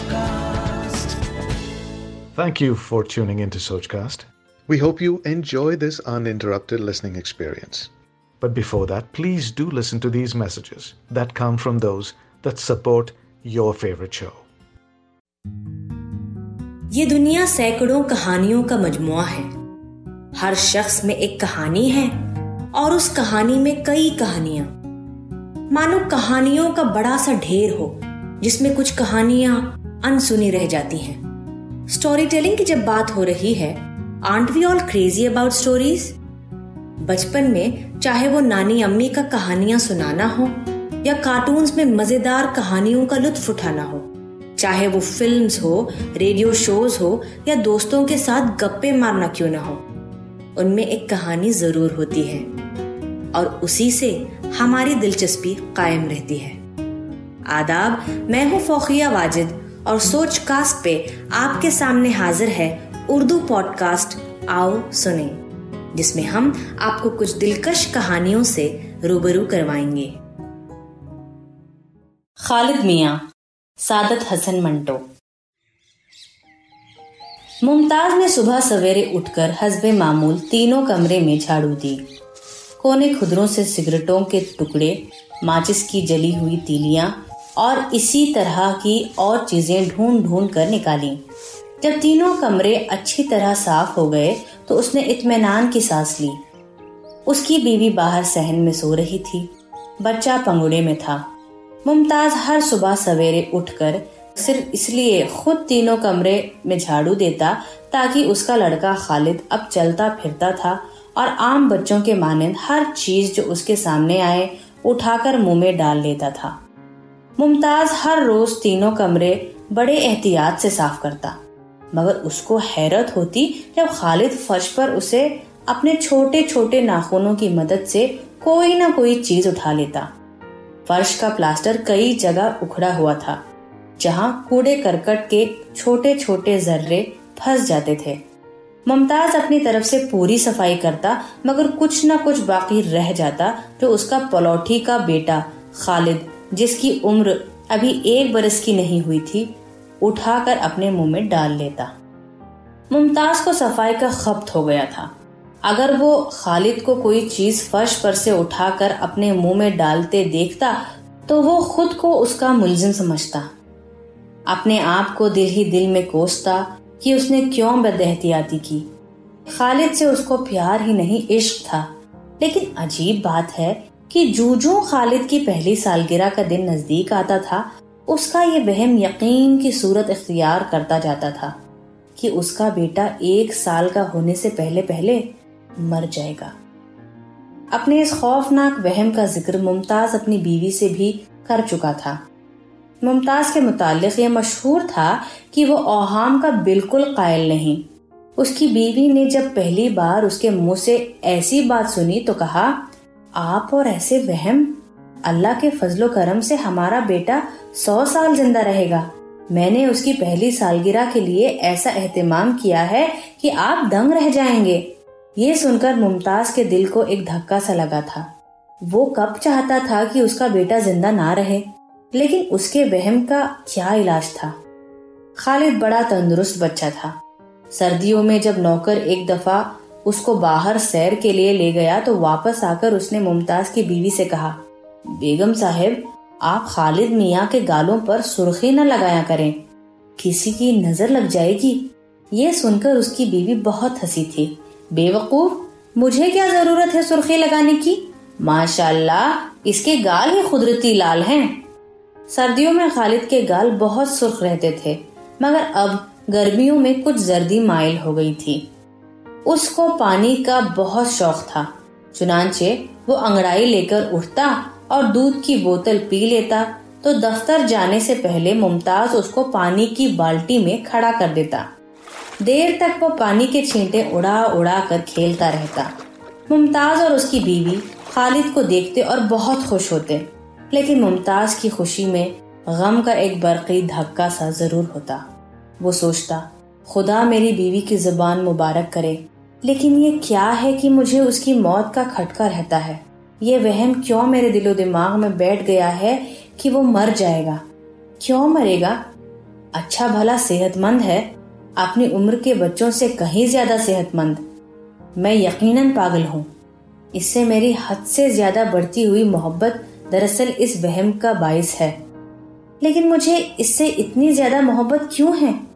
Sochcast. Thank you for tuning into Sochcast. We hope you enjoy this uninterrupted listening experience. But before that, please do listen to these messages that come from those that support your favorite show. ये दुनिया सैकड़ों कहानियों का मजमुआ है हर शख्स में एक कहानी है और उस कहानी में कई कहानियाँ मानो कहानियों का बड़ा सा ढेर हो जिसमें कुछ कहानियाँ अनसुनी रह जाती हैं। स्टोरी टेलिंग की जब बात हो रही है and we all crazy about stories बचपन में चाहे वो नानी अम्मी का कहानियाँ सुनाना हो, या कार्टून्स में मज़ेदार कहानियों का लुत्फ उठाना हो, चाहे वो फिल्म्स हो रेडियो शोज़ हो, या दोस्तों के साथ गप्पे मारना क्यों ना हो, उनमें एक कहानी ज़रूर होती है। और उसी से हमारी दिलचस्पी कायम रहती है। आदाब, मैं हूँ फोखिया वाजिद। और सोच कास्ट पे आपके सामने हाजिर है उर्दू पॉडकास्ट आओ सुने, जिसमें हम आपको कुछ दिलकश कहानियों से रूबरू करवाएँगे। खालिद मिया, सादत हसन मंटो। मुमताज़ ने सुबह सवेरे उठकर हसबे मामूल तीनों कमरे में झाड़ू दी। कोने खुदरों से सिगरेटों के टुकड़े, माचिस की जली हुई तीलियाँ और इसी तरह की और चीज़ें ढूंढ ढूंढ कर निकाली। जब तीनों कमरे अच्छी तरह साफ़ हो गए तो उसने इत्मीनान की सांस ली। उसकी बीवी बाहर सहन में सो रही थी। बच्चा पंगुड़े में था। मुमताज़ हर सुबह सवेरे उठकर सिर्फ़ इसलिए खुद तीनों कमरे में झाड़ू देता, ताकि उसका लड़का खालिद अब चलता फिरता था और आम बच्चों के मानंद हर चीज़ जो उसके सामने आए, उठाकर मुँह में डाल लेता था। मुमताज़ हर रोज तीनों कमरे बड़े एहतियात से साफ़ करता, मगर उसको हैरत होती जब खालिद फर्श पर उसे अपने छोटे छोटे नाखूनों की मदद से कोई ना कोई चीज़ उठा लेता। फर्श का प्लास्टर कई जगह उखड़ा हुआ था, जहाँ कूड़े करकट के छोटे छोटे जर्रे फंस जाते थे। मुमताज़ अपनी तरफ़ से पूरी सफ़ाई करता, मगर कुछ न कुछ बाकी रह जाता जो उसका पलौठी का बेटा खालिद जिसकी उम्र अभी एक बरस की नहीं हुई थी, उठाकर अपने मुँह में डाल लेता। मुमताज़ को सफ़ाई का खपत हो गया था। अगर वो खालिद को कोई चीज़ फर्श पर से उठाकर अपने मुँह में डालते देखता तो वो खुद को उसका मुलजिम समझता। अपने आप को दिल ही दिल में कोसता कि उसने क्यों बदहतियाती की। खालिद से उसको प्यार ही नहीं इश्क था। लेकिन अजीब बात है कि जूजू खालिद की पहली सालगिरह का दिन नज़दीक आता था, उसका ये वहम यकीन की सूरत इख्तियार करता जाता था कि उसका बेटा एक साल का होने से पहले पहले मर जाएगा। अपने इस खौफनाक वहम का ज़िक्र मुमताज़ अपनी बीवी से भी कर चुका था। मुमताज़ के मुतालिक ये मशहूर था कि वो ओहाम का बिल्कुल कायल नहीं। उसकी बीवी ने जब पहली बार उसके मुँह से ऐसी बात सुनी तो कहा आप और ऐसे वहम, अल्लाह के फजलो करम से हमारा बेटा सौ साल ज़िंदा रहेगा। मैंने उसकी पहली सालगिरह के लिए ऐसा एहतमाम किया है कि आप दंग रह जाएँगे। ये सुनकर मुमताज़ के दिल को एक धक्का सा लगा था। वो कब चाहता था कि उसका बेटा ज़िंदा ना रहे, लेकिन उसके वहम का क्या इलाज था? खालिद बड़ा तंदुरुस्त बच्चा था। सर्दियों में जब नौकर एक दफ़ा उसको बाहर सैर के लिए ले गया तो वापस आकर उसने मुमताज़ की बीवी से कहा, बेगम साहेब, आप खालिद मियाँ के गालों पर सुर्खी न लगाया करें। किसी की नज़र लग जाएगी। ये सुनकर उसकी बीवी बहुत हँसी थी। बेवकूफ़, मुझे क्या ज़रूरत है सुर्खी लगाने की? माशाल्लाह, इसके गाल ही कुदरती लाल हैं। सर्दियों में खालिद के गाल बहुत सुर्ख रहते थे, मगर अब गर्मियों में कुछ जर्दी माइल हो गई थी। उसको पानी का बहुत शौक था। चुनाचे वो अंगड़ाई लेकर उठता और दूध की बोतल पी लेता तो दफ्तर जाने से पहले मुमताज़ उसको पानी की बाल्टी में खड़ा कर देता। देर तक वो पानी के छींटे उड़ा उड़ा कर खेलता रहता। मुमताज़ और उसकी बीवी खालिद को देखते और बहुत खुश होते। लेकिन मुमताज़ की खुशी में गम का एक बरकी धक्का सा ज़रूर होता। वो सोचता खुदा मेरी बीवी की ज़ुबान मुबारक करे। लेकिन ये क्या है कि मुझे उसकी मौत का खटका रहता है? ये वहम क्यों मेरे दिलो दिमाग में बैठ गया है कि वो मर जाएगा? क्यों मरेगा? अच्छा भला सेहतमंद है। अपनी उम्र के बच्चों से कहीं ज़्यादा सेहतमंद। मैं यकीनन पागल हूँ। इससे मेरी हद से ज़्यादा बढ़ती हुई मोहब्बत दरअसल इस वहम का बायस है। लेकिन मुझे इससे इतनी ज़्यादा मोहब्बत क्यों है?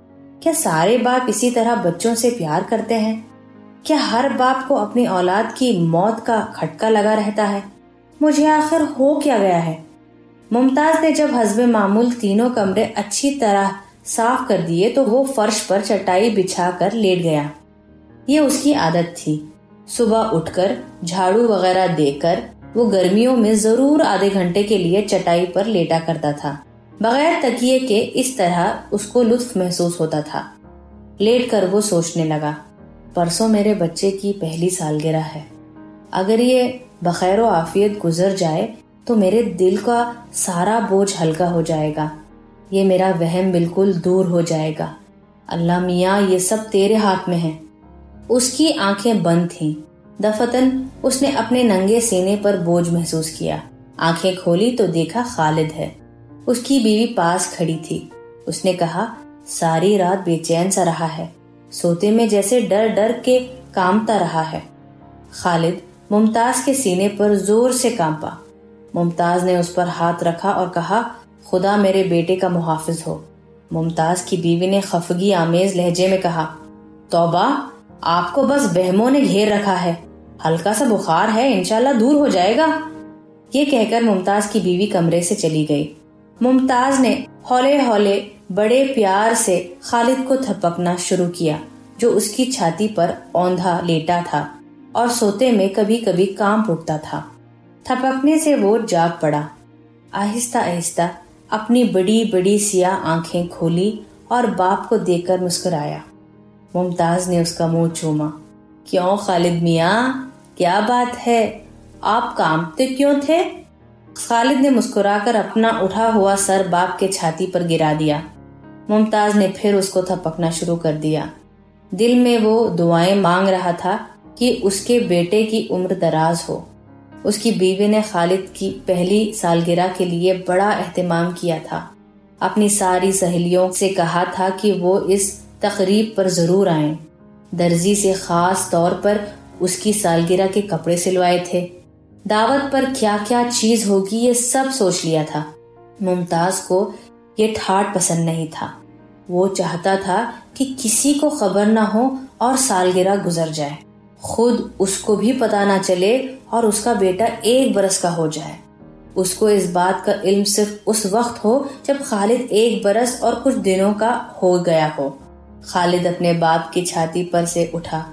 क्या सारे बाप इसी तरह बच्चों से प्यार करते हैं? क्या हर बाप को अपनी औलाद की मौत का खटका लगा रहता है? मुझे आखिर हो क्या गया है? मुमताज़ ने जब हजब मामूल तीनों कमरे अच्छी तरह साफ़ कर दिए तो वो फर्श पर चटाई बिछा कर लेट गया। ये उसकी आदत थी। सुबह उठकर झाड़ू वगैरह देकर वो गर्मियों में ज़रूर आधे घंटे के लिए चटाई पर लेटा करता था। बगैर तकिए के इस तरह उसको लुत्फ महसूस होता था। लेट कर वो सोचने लगा, परसों मेरे बच्चे की पहली सालगिरह है। अगर ये बखैर आफियत गुजर जाए तो मेरे दिल का सारा बोझ हल्का हो जाएगा। ये मेरा वहम बिल्कुल दूर हो जाएगा। अल्लाह मियाँ, ये सब तेरे हाथ में है। उसकी आँखें बंद थीं। दफतन उसने अपने नंगे सीने पर बोझ महसूस किया। आँखें खोली तो देखा खालिद है। उसकी बीवी पास खड़ी थी। उसने कहा, सारी रात बेचैन सा रहा है। सोते में जैसे डर डर के कामता रहा है। खालिद मुमताज़ के सीने पर ज़ोर से कांपा। मुमताज़ ने उस पर हाथ रखा और कहा, खुदा मेरे बेटे का मुहाफिज हो। मुमताज़ की बीवी ने खफगी आमेज लहजे में कहा, तोबा, आपको बस बहमों ने घेर रखा है। हल्का सा बुखार है इनशाला दूर हो जाएगा। ये कहकर मुमताज़ की बीवी कमरे से चली गई। मुमताज़ ने हौले हौले बड़े प्यार से खालिद को थपकना शुरू किया, जो उसकी छाती पर औंधा लेटा था और सोते में कभी कभी काम उठता था। थपकने से वो जाग पड़ा। आहिस्ता आहिस्ता अपनी बड़ी बड़ी सिया आँखें खोली और बाप को देखकर मुस्कुराया। मुमताज़ ने उसका मुँह चूमा। क्यों खालिद मिया? क्या बात है? आप काम तो क्यों थे? खालिद ने मुस्कुराकर अपना उठा हुआ सर बाप के छाती पर गिरा दिया। मुमताज़ ने फिर उसको थपकना शुरू कर दिया। दिल में वो दुआएँ मांग रहा था कि उसके बेटे की उम्र दराज हो। उसकी बीवी ने खालिद की पहली सालगिरह के लिए बड़ा एहतमाम किया था। अपनी सारी सहेलियों से कहा था कि वो इस तकरीब पर ज़रूर आए। दर्जी से खास तौर पर उसकी सालगिरह के कपड़े सिलवाए थे। दावत पर क्या क्या चीज़ होगी, ये सब सोच लिया था। मुमताज़ को ये ठाट पसंद नहीं था। वो चाहता था कि किसी को खबर ना हो और सालगिरह गुजर जाए। खुद उसको भी पता ना चले और उसका बेटा एक बरस का हो जाए। उसको इस बात का इल्म सिर्फ़ उस वक्त हो जब खालिद एक बरस और कुछ दिनों का हो गया हो। खालिद अपने बाप की छाती पर से उठा।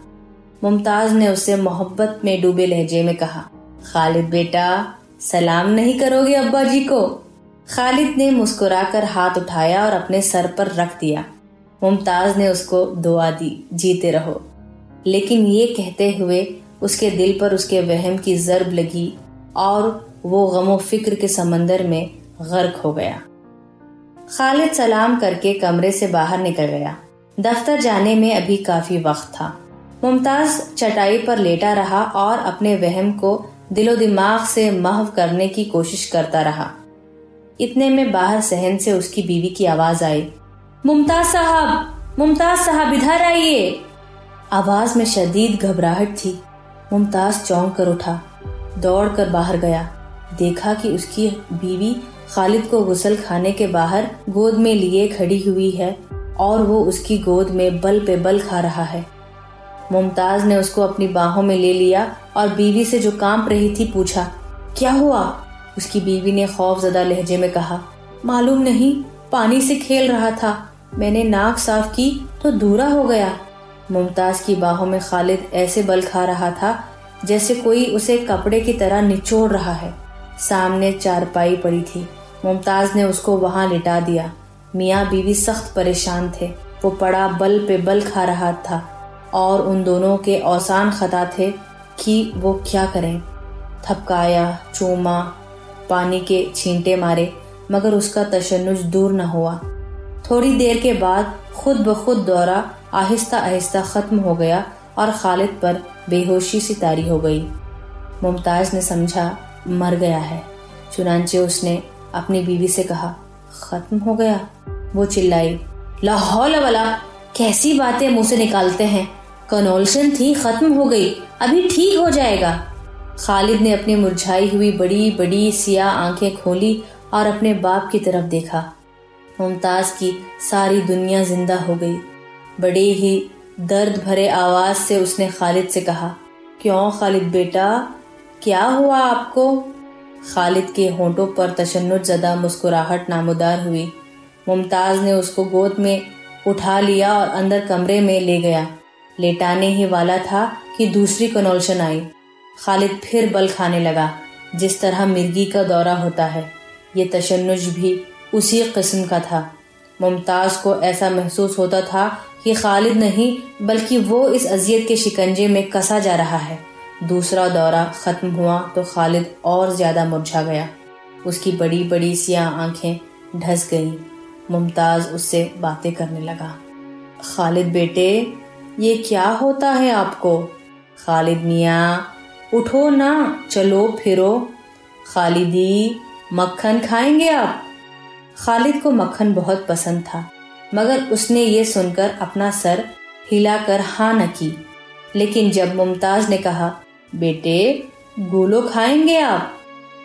मुमताज़ ने उसे मोहब्बत में डूबे लहजे में कहा खालिद बेटा, सलाम नहीं करोगे अब्बा जी को? खालिद ने मुस्कुराकर हाथ उठाया और अपने सर पर रख दिया। मुमताज़ ने उसको दुआ दी, जीते रहो। लेकिन ये कहते हुए उसके दिल पर उसके वहम की जरब लगी और वो गमो फ़िक्र के समंदर में गर्क हो गया। खालिद सलाम करके कमरे से बाहर निकल गया। दफ्तर जाने में अभी काफ़ी वक्त था। मुमताज़ चटाई पर लेटा रहा और अपने वहम को दिलो दिमाग से महव करने की कोशिश करता रहा। इतने में बाहर सहन से उसकी बीवी की आवाज़ आई, मुमताज़ साहब मुमताज़ साहब, इधर आइए। आवाज़ में शदीद घबराहट थी। मुमताज़ चौंक कर उठा दौड़ कर बाहर गया। देखा कि उसकी बीवी खालिद को गुसल खाने के बाहर गोद में लिए खड़ी हुई है और वो उसकी गोद में बल पे बल खा रहा है। मुमताज़ ने उसको अपनी बाहों में ले लिया और बीवी से जो काँप रही थी पूछा, क्या हुआ? उसकी बीवी ने खौफजदा लहजे में कहा, मालूम नहीं, पानी से खेल रहा था। मैंने नाक साफ़ की तो दूरा हो गया। मुमताज़ की बाहों में खालिद ऐसे बल खा रहा था जैसे कोई उसे कपड़े की तरह निचोड़ रहा है। सामने चारपाई पड़ी थी। मुमताज़ ने उसको वहाँ लिटा दिया। मियाँ बीवी सख्त परेशान थे। वो पड़ा बल पे बल खा रहा था। और उन दोनों के औसान खता थे कि वो क्या करें। थपकाया, चूमा, पानी के छींटे मारे, मगर उसका तशनुज दूर न हुआ। थोड़ी देर के बाद खुद ब खुद दौरा आहिस्ता आहिस्ता ख़त्म हो गया और खालिद पर बेहोशी सी तारी हो गई। मुमताज़ ने समझा, मर गया है। चुनाचे उसने अपनी बीवी से कहा, ख़त्म हो गया? वो चिल्लाई, लाहौल वाला, कैसी बातें मुँह से निकालते हैं? कनोल्शन थी, खत्म हो गई। अभी ठीक हो जाएगा। खालिद ने अपनी मुरझाई हुई बड़ी बड़ी सिया आँखें खोली और अपने बाप की तरफ़ देखा। मुमताज़ की सारी दुनिया ज़िंदा हो गई। बड़े ही दर्द भरे आवाज़ से उसने खालिद से कहा, क्यों खालिद बेटा? क्या हुआ आपको? खालिद के होंठों पर तशन्नुज जदा मुस्कुराहट नामुदार हुई। मुमताज़ ने उसको गोद में उठा लिया और अंदर कमरे में ले गया। लेटाने ही वाला था कि दूसरी कनोल्शन आई। खालिद फिर बल खाने लगा, जिस तरह मिर्गी का दौरा होता है। ये तशन्नुज भी उसी किस्म का था। मुमताज़ को ऐसा महसूस होता था कि खालिद नहीं, बल्कि वो इस अजियत के शिकंजे में कसा जा रहा है। दूसरा दौरा ख़त्म हुआ तो खालिद और ज़्यादा मुरझा गया। उसकी बड़ी बड़ी सियाह आँखें ढस गईं। मुमताज़ उससे बातें करने लगा। खालिद बेटे ये क्या होता है आपको? खालिद मियाँ, उठो ना, चलो, फिरो। खालिदी, मक्खन खाएँगे आप? खालिद को मक्खन बहुत पसंद था, मगर उसने ये सुनकर अपना सर हिलाकर हाँ न की। लेकिन जब मुमताज़ ने कहा, बेटे, गोलो खाएँगे आप?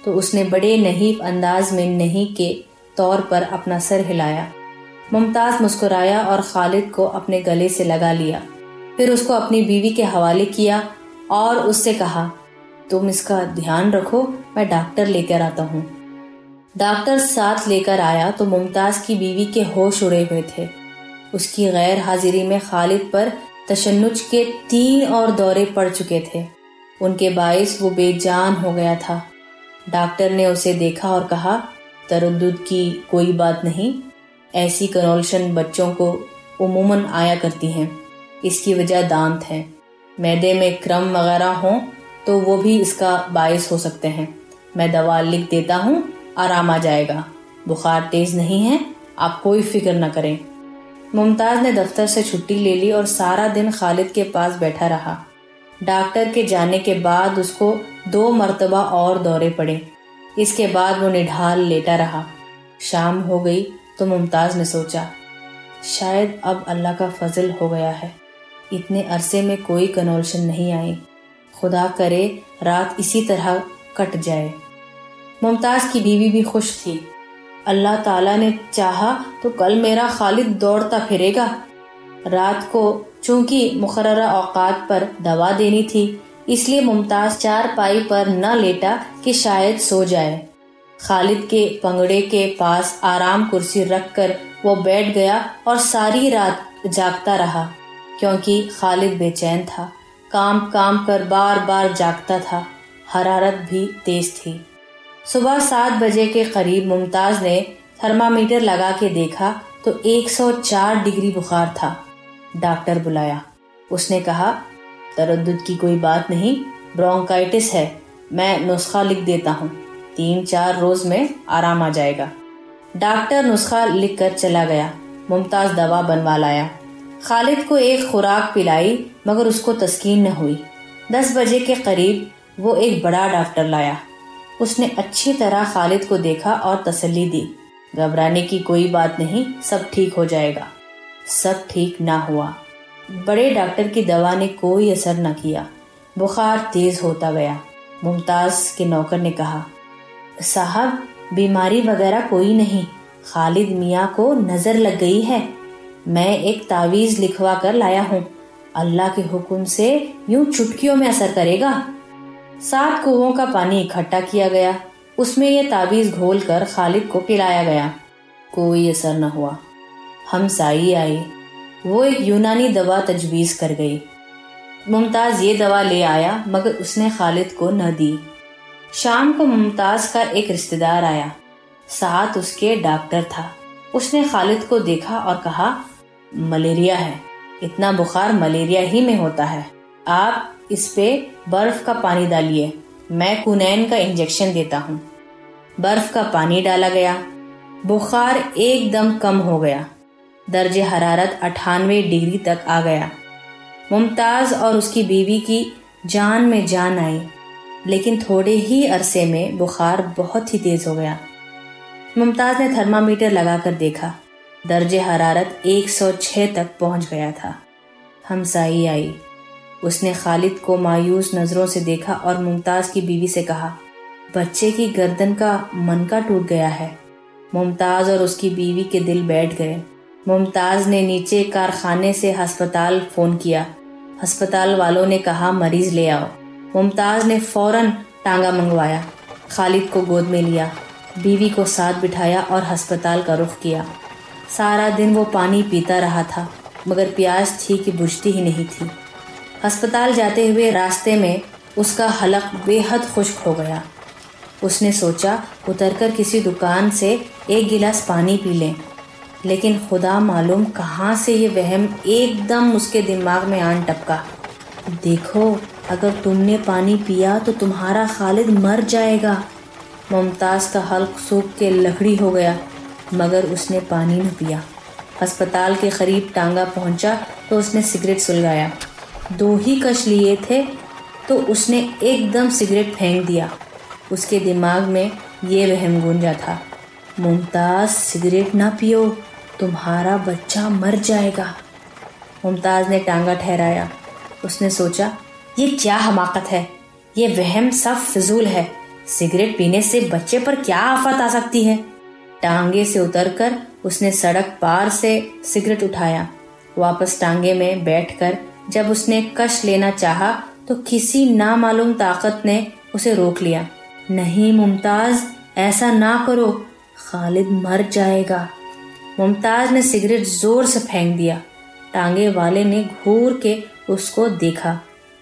तो उसने बड़े नहीफ अंदाज में नहीं के तौर पर अपना सर हिलाया। मुमताज़ मुस्कुराया और खालिद को अपने गले से लगा लिया। फिर उसको अपनी बीवी के हवाले किया और उससे कहा, तुम इसका ध्यान रखो, मैं डॉक्टर लेकर आता हूँ। डॉक्टर साथ लेकर आया तो मुमताज़ की बीवी के होश उड़े हुए थे। उसकी गैर हाजिरी में खालिद पर तशन्नुज के तीन और दौरे पड़ चुके थे। उनके बायस वो बेजान हो गया था। डॉक्टर ने उसे देखा और कहा तरद की कोई बात नहीं, ऐसी करोल्शन बच्चों को उमूमन आया करती हैं। इसकी वजह दांत है। मैदे में क्रम वगैरह हो तो वो भी इसका बायस हो सकते हैं। मैं दवा लिख देता हूँ, आराम आ जाएगा। बुखार तेज नहीं है, आप कोई फ़िक्र न करें। मुमताज़ ने दफ्तर से छुट्टी ले ली और सारा दिन खालिद के पास बैठा रहा। डॉक्टर के जाने के बाद उसको दो मरतबा और दौरे पड़े। इसके बाद वो निढाल लेटा रहा। शाम हो गई तो मुमताज़ ने सोचा, शायद अब अल्लाह का फजल हो गया है। इतने अरसे में कोई कनोल्शन नहीं आई खुदा करे, रात इसी तरह कट जाए। मुमताज़ की बीवी भी खुश थी। अल्लाह ताला ने चाहा तो कल मेरा खालिद दौड़ता फिरेगा? रात को चूँकि मुखर औकात पर दवा देनी थी, इसलिए मुमताज़ चार पाई पर न लेटा कि शायद सो जाए। खालिद के पंगड़े के पास आराम कुर्सी रखकर वो बैठ गया और सारी रात जागता रहा। क्योंकि खालिद बेचैन था। काम काम कर बार बार जागता था। हरारत भी तेज थी। सुबह सात बजे के करीब मुमताज़ ने थर्मामीटर लगा के देखा तो 104 डिग्री बुखार था। डॉक्टर बुलाया। उसने कहा तरद की कोई बात नहीं, ब्रोंकाइटिस है। मैं नुस्खा लिख देता हूँ। तीन चार रोज में आराम आ जाएगा। डॉक्टर नुस्खा लिख कर चला गया। मुमताज़ दवा बनवा लाया। खालिद को एक खुराक पिलाई, मगर उसको तस्कीन न हुई। दस बजे के करीब वो एक बड़ा डॉक्टर लाया। उसने अच्छी तरह खालिद को देखा और तसल्ली दी। घबराने की कोई बात नहीं, सब ठीक हो जाएगा। सब ठीक ना हुआ। बड़े डॉक्टर की दवा ने कोई असर न किया। बुखार तेज होता गया। मुमताज़ के नौकर ने कहा, साहब, बीमारी वगैरह कोई नहीं। खालिद मियाँ को नज़र लग गई है। मैं एक तावीज लिखवा कर लाया हूँ। अल्लाह के हुक्म से यूँ चुटकियों में असर करेगा। सात कुओं का पानी इकट्ठा किया गया। उसमें यह तावीज घोल कर खालिद को पिलाया गया। कोई असर न हुआ। हम साई आई। वो एक यूनानी दवा तजवीज कर गई। मुमताज़ ये दवा ले आया, मगर उसने खालिद को न दी। शाम को मुमताज़ का एक रिश्तेदार आया। साथ उसके डॉक्टर था। उसने खालिद को देखा और कहा मलेरिया है। इतना बुखार मलेरिया ही में होता है। आप इस पे बर्फ़ का पानी डालिए। मैं कुनैन का इंजेक्शन देता हूँ। बर्फ़ का पानी डाला गया। बुखार एकदम कम हो गया। दर्ज हरारत अठानवे डिग्री तक आ गया। मुमताज़ और उसकी बीवी की जान में जान आई। लेकिन थोड़े ही अरसे में बुखार बहुत ही तेज हो गया। मुमताज़ ने थर्मामीटर लगाकर देखा। दर्जे हरारत 106 तक पहुँच गया था। हमसाई आई। उसने खालिद को मायूस नज़रों से देखा और मुमताज़ की बीवी से कहा, बच्चे की गर्दन का मनका टूट गया है। मुमताज़ और उसकी बीवी के दिल बैठ गए। मुमताज़ ने नीचे कारखाने से अस्पताल फ़ोन किया। अस्पताल वालों ने कहा, मरीज़ ले आओ। मुमताज़ ने फ़ौरन टांगा मंगवाया। खालिद को गोद में लिया। बीवी को साथ बिठाया और अस्पताल का रुख किया। सारा दिन वो पानी पीता रहा था, मगर प्यास थी कि बुझती ही नहीं थी। अस्पताल जाते हुए रास्ते में उसका हलक बेहद खुश्क हो गया। उसने सोचा, उतरकर किसी दुकान से एक गिलास पानी पी लें, लेकिन खुदा मालूम कहाँ से ये वहम एकदम उसके दिमाग में आन टपका। देखो, अगर तुमने पानी पिया तो तुम्हारा खालिद मर जाएगा। मुमताज़ का हल्क सूख के लकड़ी हो गया। मगर उसने पानी न पिया। अस्पताल के करीब टांगा पहुँचा तो उसने सिगरेट सुलगाया। दो ही कश लिए थे तो उसने एकदम सिगरेट फेंक दिया। उसके दिमाग में ये वहम गूंजा था, मुमताज़, सिगरेट ना पियो, तुम्हारा बच्चा मर जाएगा। मुमताज़ ने टांगा ठहराया। उसने सोचा, ये क्या हमाकत है? ये वहम सब फिजूल है। सिगरेट पीने से बच्चे पर क्या आफत आ सकती है? टांगे से उतरकर उसने सड़क पार से सिगरेट उठाया। वापस टांगे में बैठकर जब उसने कश लेना चाहा तो किसी नामालूम ताकत ने उसे रोक लिया। नहीं मुमताज़, ऐसा ना करो, खालिद मर जाएगा। मुमताज़ ने सिगरेट ज़ोर से फेंक दिया। टांगे वाले ने घूर के उसको देखा।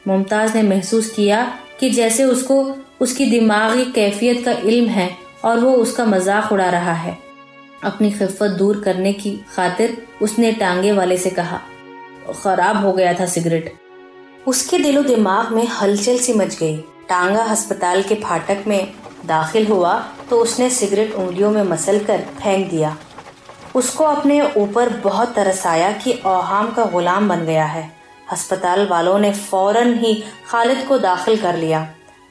मुमताज़ ने महसूस किया कि जैसे उसको उसकी दिमागी कैफियत का इल्म है और वो उसका मज़ाक उड़ा रहा है। अपनी खिफत दूर करने की खातिर उसने टांगे वाले से कहा, खराब हो गया था सिगरेट। उसके दिलो दिमाग में हलचल सी मच गई। टांगा अस्पताल के फाटक में दाखिल हुआ तो उसने सिगरेट उंगलियों में मसल कर फेंक दिया। उसको अपने ऊपर बहुत तरस आया कि ओहाम का गुलाम बन गया है। अस्पताल वालों ने फ़ौरन ही खालिद को दाखिल कर लिया।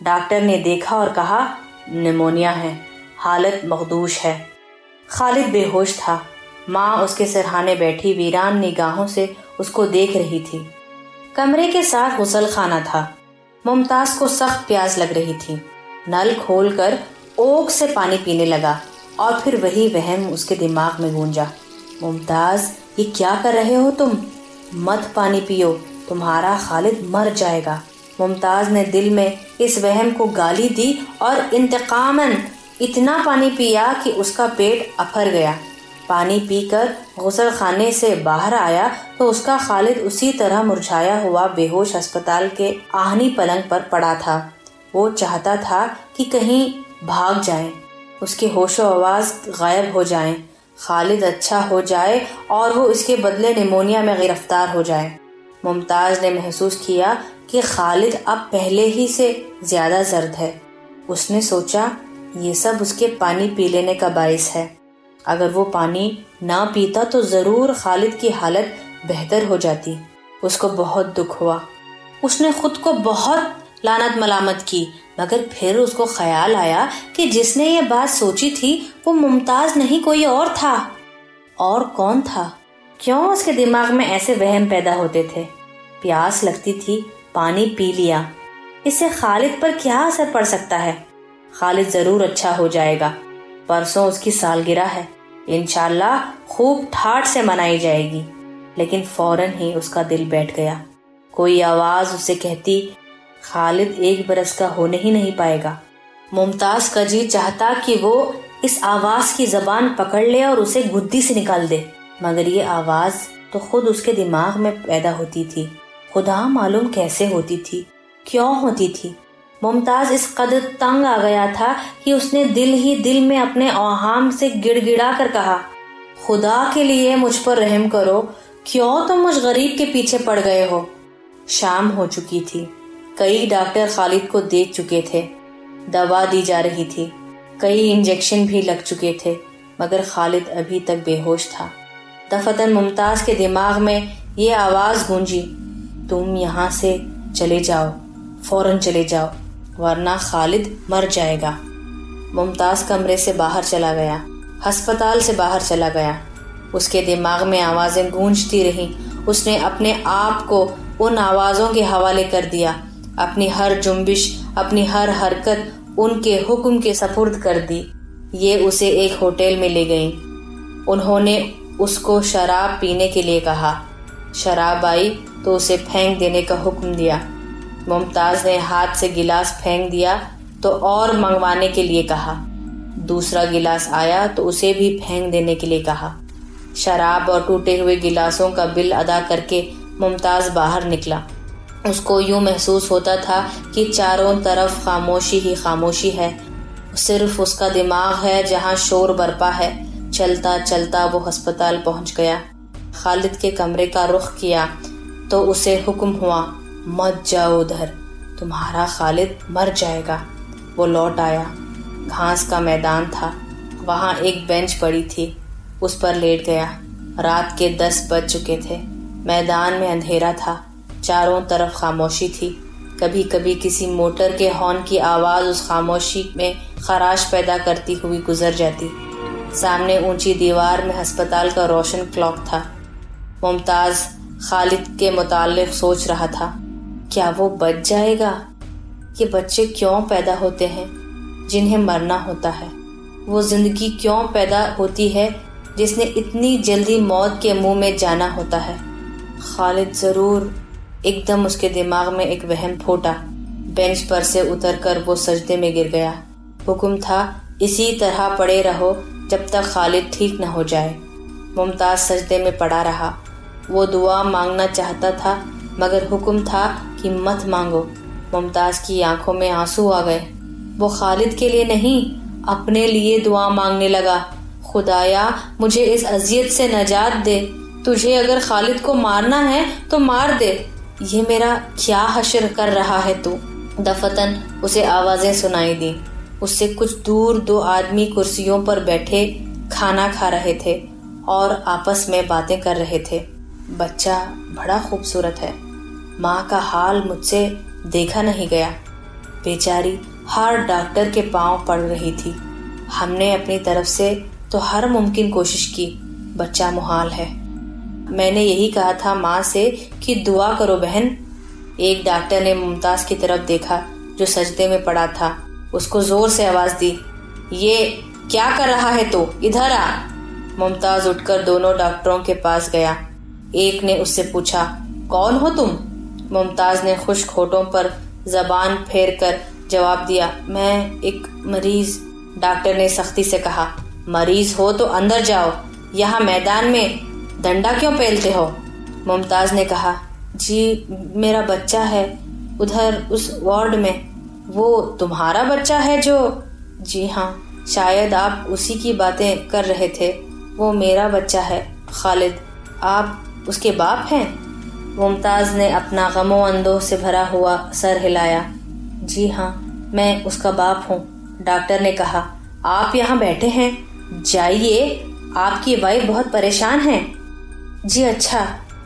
डॉक्टर ने देखा और कहा, निमोनिया है। हालत मखदूश है। खालिद बेहोश था। माँ उसके सिरहाने बैठी वीरान निगाहों से उसको देख रही थी। कमरे के साथ गुसल खाना था। मुमताज़ को सख्त प्यास लग रही थी। नल खोलकर ओक से पानी पीने लगा और फिर वही वहम उसके दिमाग में गूंजा। मुमताज़, ये क्या कर रहे हो तुम? मत पानी पियो, तुम्हारा खालिद मर जाएगा। मुमताज़ ने दिल में इस वहम को गाली दी और इंतकामन इतना पानी पिया कि उसका पेट अफर गया। पानी पीकर गुसल खाने से बाहर आया तो उसका खालिद उसी तरह मुरझाया हुआ बेहोश अस्पताल के आहनी पलंग पर पड़ा था। वो चाहता था कि कहीं भाग जाए, उसके होशो आवाज़ गायब हो जाए, खालिद अच्छा हो जाए और वो इसके बदले निमोनिया में गिरफ़्तार हो जाए। मुमताज़ ने महसूस किया कि खालिद अब पहले ही से ज़्यादा जर्द है। उसने सोचा ये सब उसके पानी पी लेने का बायस है। अगर वो पानी ना पीता तो ज़रूर खालिद की हालत बेहतर हो जाती। उसको बहुत दुख हुआ। उसने खुद को बहुत लानत मलामत की, मगर फिर उसको ख्याल आया कि जिसने ये बात सोची थी, वो मुमताज़ नहीं कोई और था। और कौन था? क्यों उसके दिमाग में ऐसे वहम पैदा होते थे? प्यास लगती थी, पानी पी लिया। इससे खालिद पर क्या असर पड़ सकता है? खालिद ज़रूर अच्छा हो जाएगा। परसों उसकी सालगिरह है। इनशाला खूब ठाट से मनाई जाएगी। लेकिन फ़ौरन ही उसका दिल बैठ गया। कोई आवाज़ उसे कहती, खालिद एक बरस का होने ही नहीं पाएगा। मुमताज़ का जी चाहता कि वो इस आवाज़ की जबान पकड़ ले और उसे गुद्दी से निकाल दे। मगर ये आवाज़ तो खुद उसके दिमाग में पैदा होती थी। खुदा मालूम कैसे होती थी, क्यों होती थी? मुमताज़ इस कदर तंग आ गया था कि उसने दिल ही दिल में अपने ओहाम से गिड़गिड़ा कर कहा, खुदा के लिए मुझ पर रहम करो, क्यों तुम मुझ गरीब के पीछे पड़ गए हो? शाम हो चुकी थी। कई डॉक्टर खालिद को देख चुके थे। दवा दी जा रही थी। कई इंजेक्शन भी लग चुके थे, मगर खालिद अभी तक बेहोश था। दफतन मुमताज़ के दिमाग में ये आवाज़ गूंजी, तुम यहाँ से चले जाओ, फ़ौरन चले जाओ। वरना खालिद मर जाएगा। मुमताज़ कमरे से बाहर चला गया, अस्पताल से बाहर चला गया। उसके दिमाग में आवाज़ें गूंजती रहीं। उसने अपने आप को उन आवाजों के हवाले कर दिया। अपनी हर जुम्बिश, अपनी हर हरकत उनके हुक्म के सपुर्द कर दी। ये उसे एक होटल में ले गई। उन्होंने उसको शराब पीने के लिए कहा। शराब आई तो उसे फेंक देने का हुक्म दिया। मुमताज़ ने हाथ से गिलास फेंक दिया तो और मंगवाने के लिए कहा। दूसरा गिलास आया तो उसे भी फेंक देने के लिए कहा। शराब और टूटे हुए गिलासों का बिल अदा करके मुमताज़ बाहर निकला। उसको यूँ महसूस होता था कि चारों तरफ़ खामोशी ही खामोशी है। सिर्फ़ उसका दिमाग है जहाँ शोर बरपा है। चलता चलता वो अस्पताल पहुँच गया। खालिद के कमरे का रुख किया तो उसे हुक्म हुआ मत जाओ उधर, तुम्हारा खालिद मर जाएगा। वो लौट आया। घास का मैदान था। वहाँ एक बेंच पड़ी थी। उस पर लेट गया। रात के दस बज चुके थे। मैदान में अंधेरा था। चारों तरफ़ खामोशी थी। कभी कभी किसी मोटर के हॉर्न की आवाज़ उस खामोशी में खराश पैदा करती हुई गुजर जाती। सामने ऊँची दीवार में अस्पताल का रोशन क्लॉक था। मुमताज़ खालिद के मुतालिक सोच रहा था। क्या वो बच जाएगा? ये बच्चे क्यों पैदा होते हैं? जिन्हें मरना होता है। वो ज़िंदगी क्यों पैदा होती है? जिसने इतनी जल्दी मौत के मुँह में जाना होता है। खालिद ज़रूर एकदम उसके दिमाग में एक वहम फूटा। बेंच पर से उतरकर वो सजदे में गिर गया। हुक्म था, इसी तरह पड़े रहो जब तक खालिद ठीक न हो जाए। मुमताज़ सजदे में पड़ा रहा। वो दुआ मांगना चाहता था मगर हुक्म था कि मत मांगो। मुमताज़ की आँखों में आँसू आ गए। वो खालिद के लिए नहीं, अपने लिए दुआ मांगने लगा। खुदाया, मुझे इस अजियत से नजात दे। तुझे अगर खालिद को मारना है तो मार दे। ये मेरा क्या हशर कर रहा है तू? दफतन उसे आवाज़ें सुनाई दी। उससे कुछ दूर दो आदमी कुर्सियों पर बैठे खाना खा रहे थे और आपस में बातें कर रहे थे। बच्चा बड़ा खूबसूरत है। माँ का हाल मुझसे देखा नहीं गया। बेचारी हर डॉक्टर के पाँव पड़ रही थी। हमने अपनी तरफ़ से तो हर मुमकिन कोशिश की। बच्चा मुहाल है। मैंने यही कहा था माँ से कि दुआ करो बहन। एक डॉक्टर ने मुमताज़ की तरफ़ देखा, जो सजदे में पड़ा था। उसको ज़ोर से आवाज़ दी, ये क्या कर रहा है तो? इधर आ। मुमताज़ उठकर दोनों डॉक्टरों के पास गया। एक ने उससे पूछा, कौन हो तुम? मुमताज़ ने खुश खोटों पर जबान फेर कर जवाब दिया, मैं एक मरीज़, डॉक्टर ने सख्ती से कहा, मरीज़ हो तो अंदर जाओ, यहाँ मैदान में डंडा क्यों पहलते हो? मुमताज़ ने कहा, जी, मेरा बच्चा है, उधर उस वार्ड में, वो तुम्हारा बच्चा है जो? जी हाँ शायद आप उसी की बातें कर रहे थे, वो मेरा बच्चा है, खालिद, आप उसके बाप हैं। मुमताज़ ने अपना गमो अंदोह से भरा हुआ सर हिलाया। जी हाँ मैं उसका बाप हूँ, डॉक्टर ने कहा। आप यहाँ बैठे हैं? जाइए, आपकी वाइफ बहुत परेशान है। जी अच्छा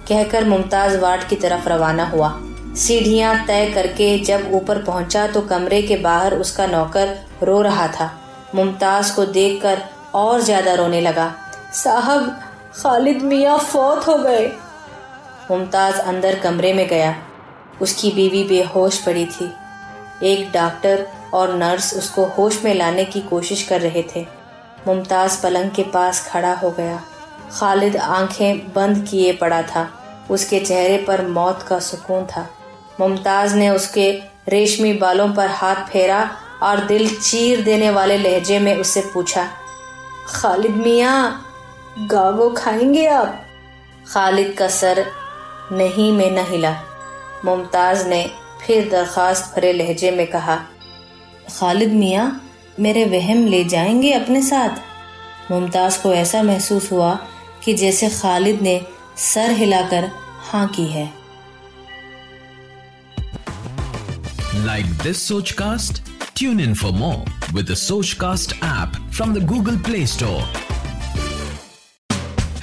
कहकर मुमताज़ वार्ड की तरफ़ रवाना हुआ। सीढ़ियाँ तय करके जब ऊपर पहुँचा तो कमरे के बाहर उसका नौकर रो रहा था। मुमताज़ को देखकर और ज़्यादा रोने लगा। साहब खालिद मियाँ फौत हो गए। मुमताज़ अंदर कमरे में गया। उसकी बीवी बेहोश पड़ी थी। एक डॉक्टर और नर्स उसको होश में लाने की कोशिश कर रहे थे। मुमताज़ पलंग के पास खड़ा हो गया। खालिद आँखें बंद किए पड़ा था। उसके चेहरे पर मौत का सुकून था। मुमताज़ ने उसके रेशमी बालों पर हाथ फेरा और दिल चीर देने वाले लहजे में उससे पूछा, खालिद मियाँ गागो खाएँगे आप? खालिद का सर नहीं में न हिला। मुमताज़ ने फिर दरखास्त भरे लहजे में कहा खालिद मियाँ मेरे वहम ले जाएँगे अपने साथ? मुमताज़ को ऐसा महसूस हुआ कि जैसे खालिद ने सर हिलाकर हाँ की है। Like this Sochcast tune in for more with the Sochcast app from the Google Play Store